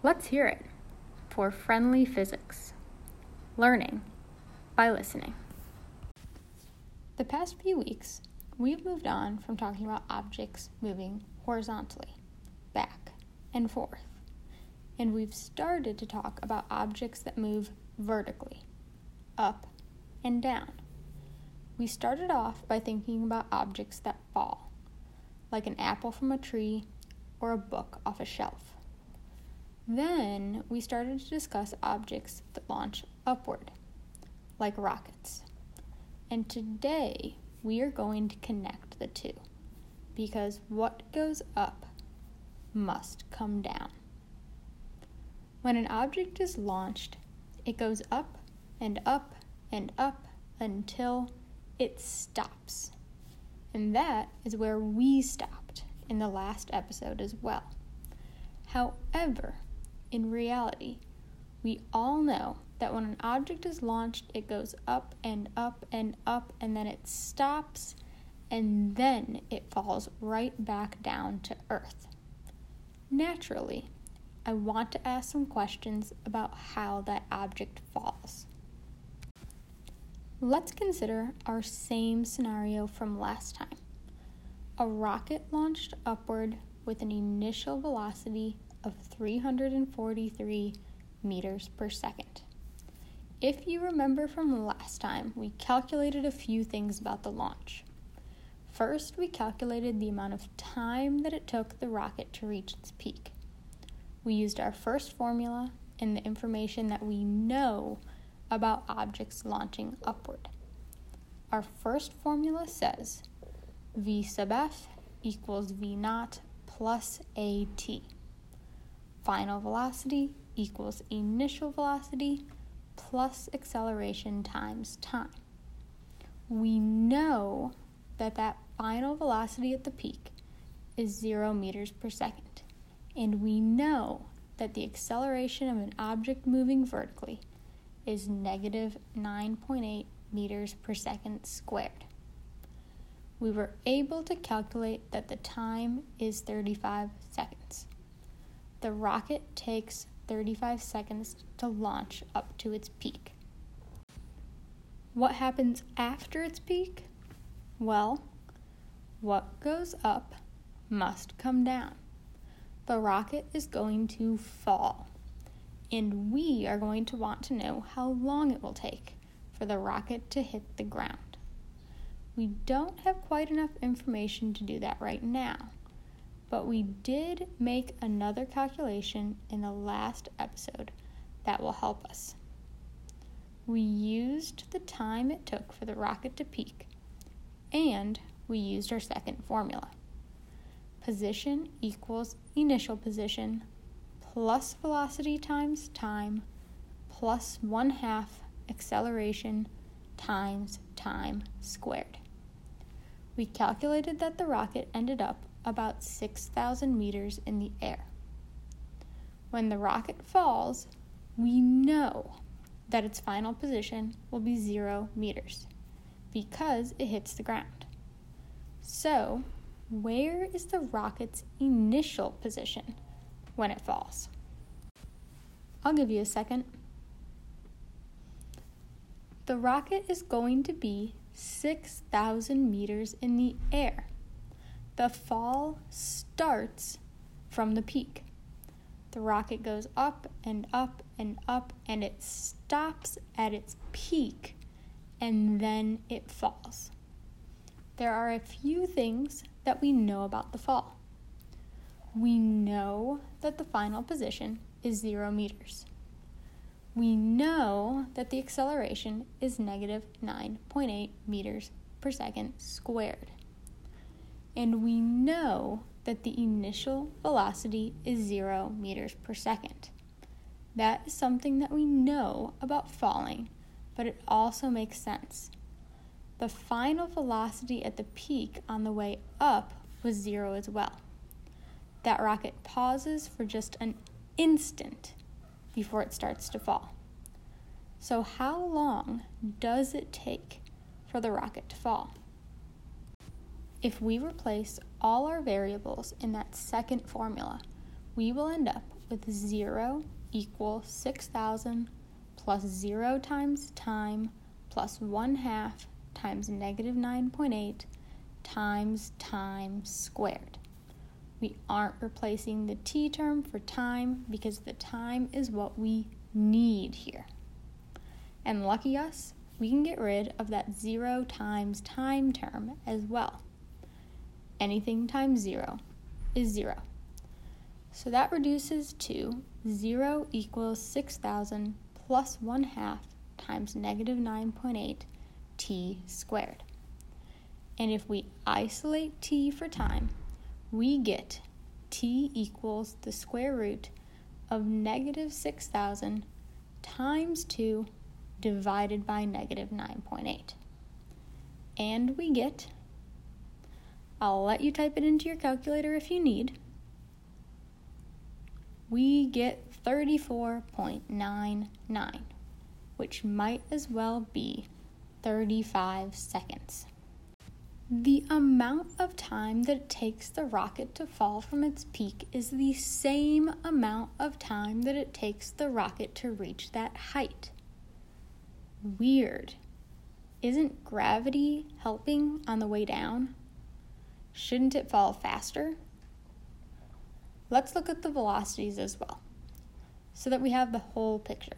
Let's hear it for friendly physics. Learning by listening. The past few weeks, we've moved on from talking about objects moving horizontally, back and forth, and we've started to talk about objects that move vertically, up and down. We started off by thinking about objects that fall, like an apple from a tree or a book off a shelf. Then we started to discuss objects that launch upward, like rockets. And today we are going to connect the two because what goes up must come down. When an object is launched, it goes up and up and up until it stops. And that is where we stopped in the last episode as well. However, in reality, we all know that when an object is launched, it goes up and up and up, and then it stops, and then it falls right back down to Earth. Naturally, I want to ask some questions about how that object falls. Let's consider our same scenario from last time. A rocket launched upward with an initial velocity of 343 meters per second. If you remember from last time, we calculated a few things about the launch. First, we calculated the amount of time that it took the rocket to reach its peak. We used our first formula and the information that we know about objects launching upward. Our first formula says v sub f equals v naught plus at final velocity equals initial velocity plus acceleration times time. We know that that final velocity at the peak is 0 meters per second, and we know that the acceleration of an object moving vertically is negative 9.8 meters per second squared. We were able to calculate that the time is 35 seconds. The rocket takes 35 seconds to launch up to its peak. What happens after its peak? Well, what goes up must come down. The rocket is going to fall, and we are going to want to know how long it will take for the rocket to hit the ground. We don't have quite enough information to do that right now but we did make another calculation in the last episode that will help us. We used the time it took for the rocket to peak, and we used our second formula. Position equals initial position plus velocity times time plus one half acceleration times time squared. We calculated that the rocket ended up about 6,000 meters in the air. When the rocket falls, we know that its final position will be zero meters because it hits the ground. So, where is the rocket's initial position when it falls? I'll give you a second. The rocket is going to be 6,000 meters in the air the fall starts from the peak. The rocket goes up and up and up, and it stops at its peak, and then it falls. There are a few things that we know about the fall. We know that the final position is zero meters. We know that the acceleration is negative 9.8 meters per second squared and we know that the initial velocity is 0 meters per second. That is something that we know about falling, but it also makes sense. The final velocity at the peak on the way up was 0 as well. That rocket pauses for just an instant before it starts to fall. So, how long does it take for the rocket to fall? If we replace all our variables in that second formula, we will end up with 0 equals 6,000 plus 0 times time plus 1 half times negative 9.8 times time squared. We aren't replacing the t term for time because the time is what we need here. And lucky us, we can get rid of that 0 times time term as well. Anything times 0 is 0. So that reduces to 0 equals 6,000 plus 1 half times negative 9.8 t squared. And if we isolate t for time, we get t equals the square root of negative 6,000 times 2 divided by negative 9.8. And we get, I'll let you type it into your calculator if you need, we get 34.99, which might as well be 35 seconds. The amount of time that it takes the rocket to fall from its peak is the same amount of time that it takes the rocket to reach that height. Weird. Isn't gravity helping on the way down? Shouldn't it fall faster? Let's look at the velocities as well, so that we have the whole picture.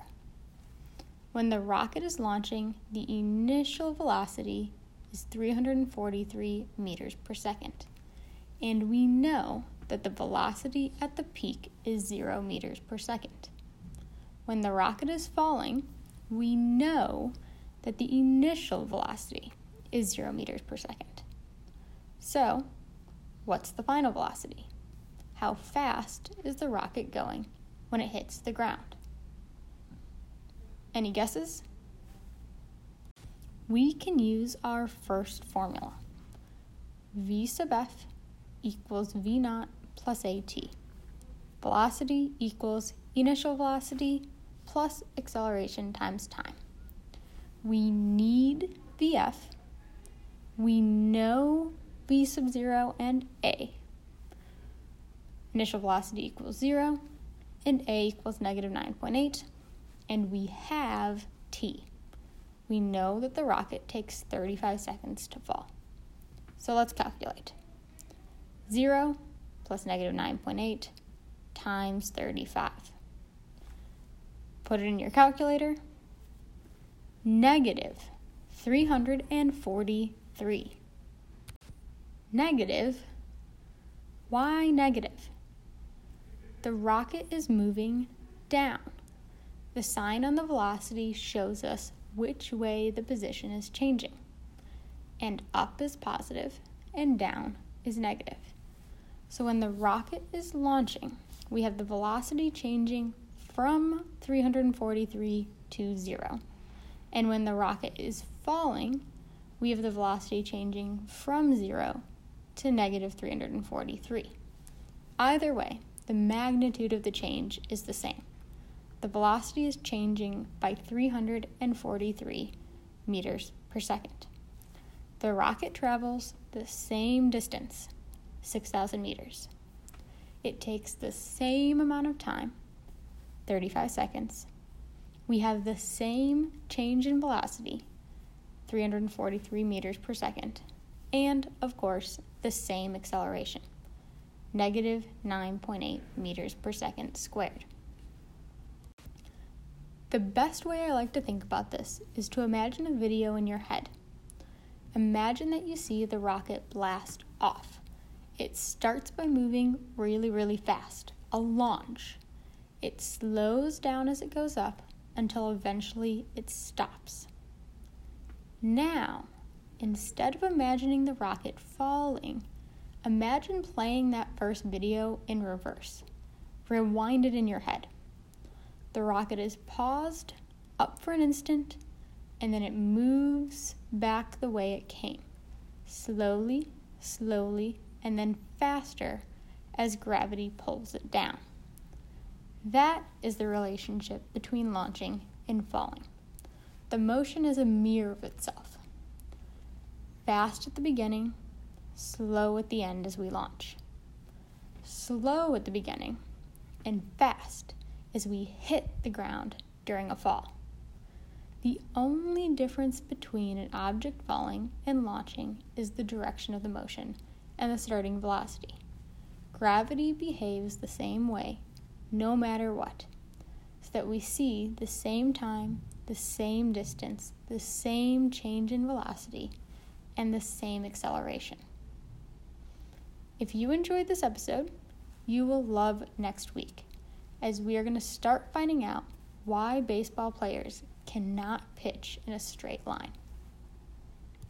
When the rocket is launching, the initial velocity is 343 meters per second, and we know that the velocity at the peak is 0 meters per second. When the rocket is falling, we know that the initial velocity is 0 meters per second. So, what's the final velocity? how fast is the rocket going when it hits the ground? Any guesses? We can use our first formula. V sub f equals v naught plus at. Velocity equals initial velocity plus acceleration times time. We need vf. We know v sub 0 and a initial velocity equals 0, and a equals negative 9.8, and we have t. We know that the rocket takes 35 seconds to fall. So let's calculate. 0 plus negative 9.8 times 35. Put it in your calculator. Negative 343. Negative. Why negative? the rocket is moving down. The sign on the velocity shows us which way the position is changing. And up is positive and down is negative. So when the rocket is launching, we have the velocity changing from 343 to 0. And when the rocket is falling, we have the velocity changing from 0 to negative 343. Either way, the magnitude of the change is the same. The velocity is changing by 343 meters per second. The rocket travels the same distance, 6,000 meters. It takes the same amount of time, 35 seconds. We have the same change in velocity, 343 meters per second, and, of course, the same acceleration negative 9.8 meters per second squared. The best way I like to think about this is to imagine a video in your head. Imagine that you see the rocket blast off. It starts by moving really, really fast, a launch. It slows down as it goes up until eventually it stops. Now, instead of imagining the rocket falling, Imagine playing that first video in reverse. Rewind it in your head. The rocket is paused up for an instant and then it moves back the way it came. Slowly, slowly, and then faster as gravity pulls it down. That is the relationship between launching and falling. The motion is a mirror of itself. Fast at the beginning, slow at the end as we launch. Slow at the beginning and fast as we hit the ground during a fall. The only difference between an object falling and launching is the direction of the motion and the starting velocity. Gravity behaves the same way, no matter what, so that we see the same time, the same distance, the same change in velocity, and the same acceleration. If you enjoyed this episode, you will love next week, as we are going to start finding out why baseball players cannot pitch in a straight line.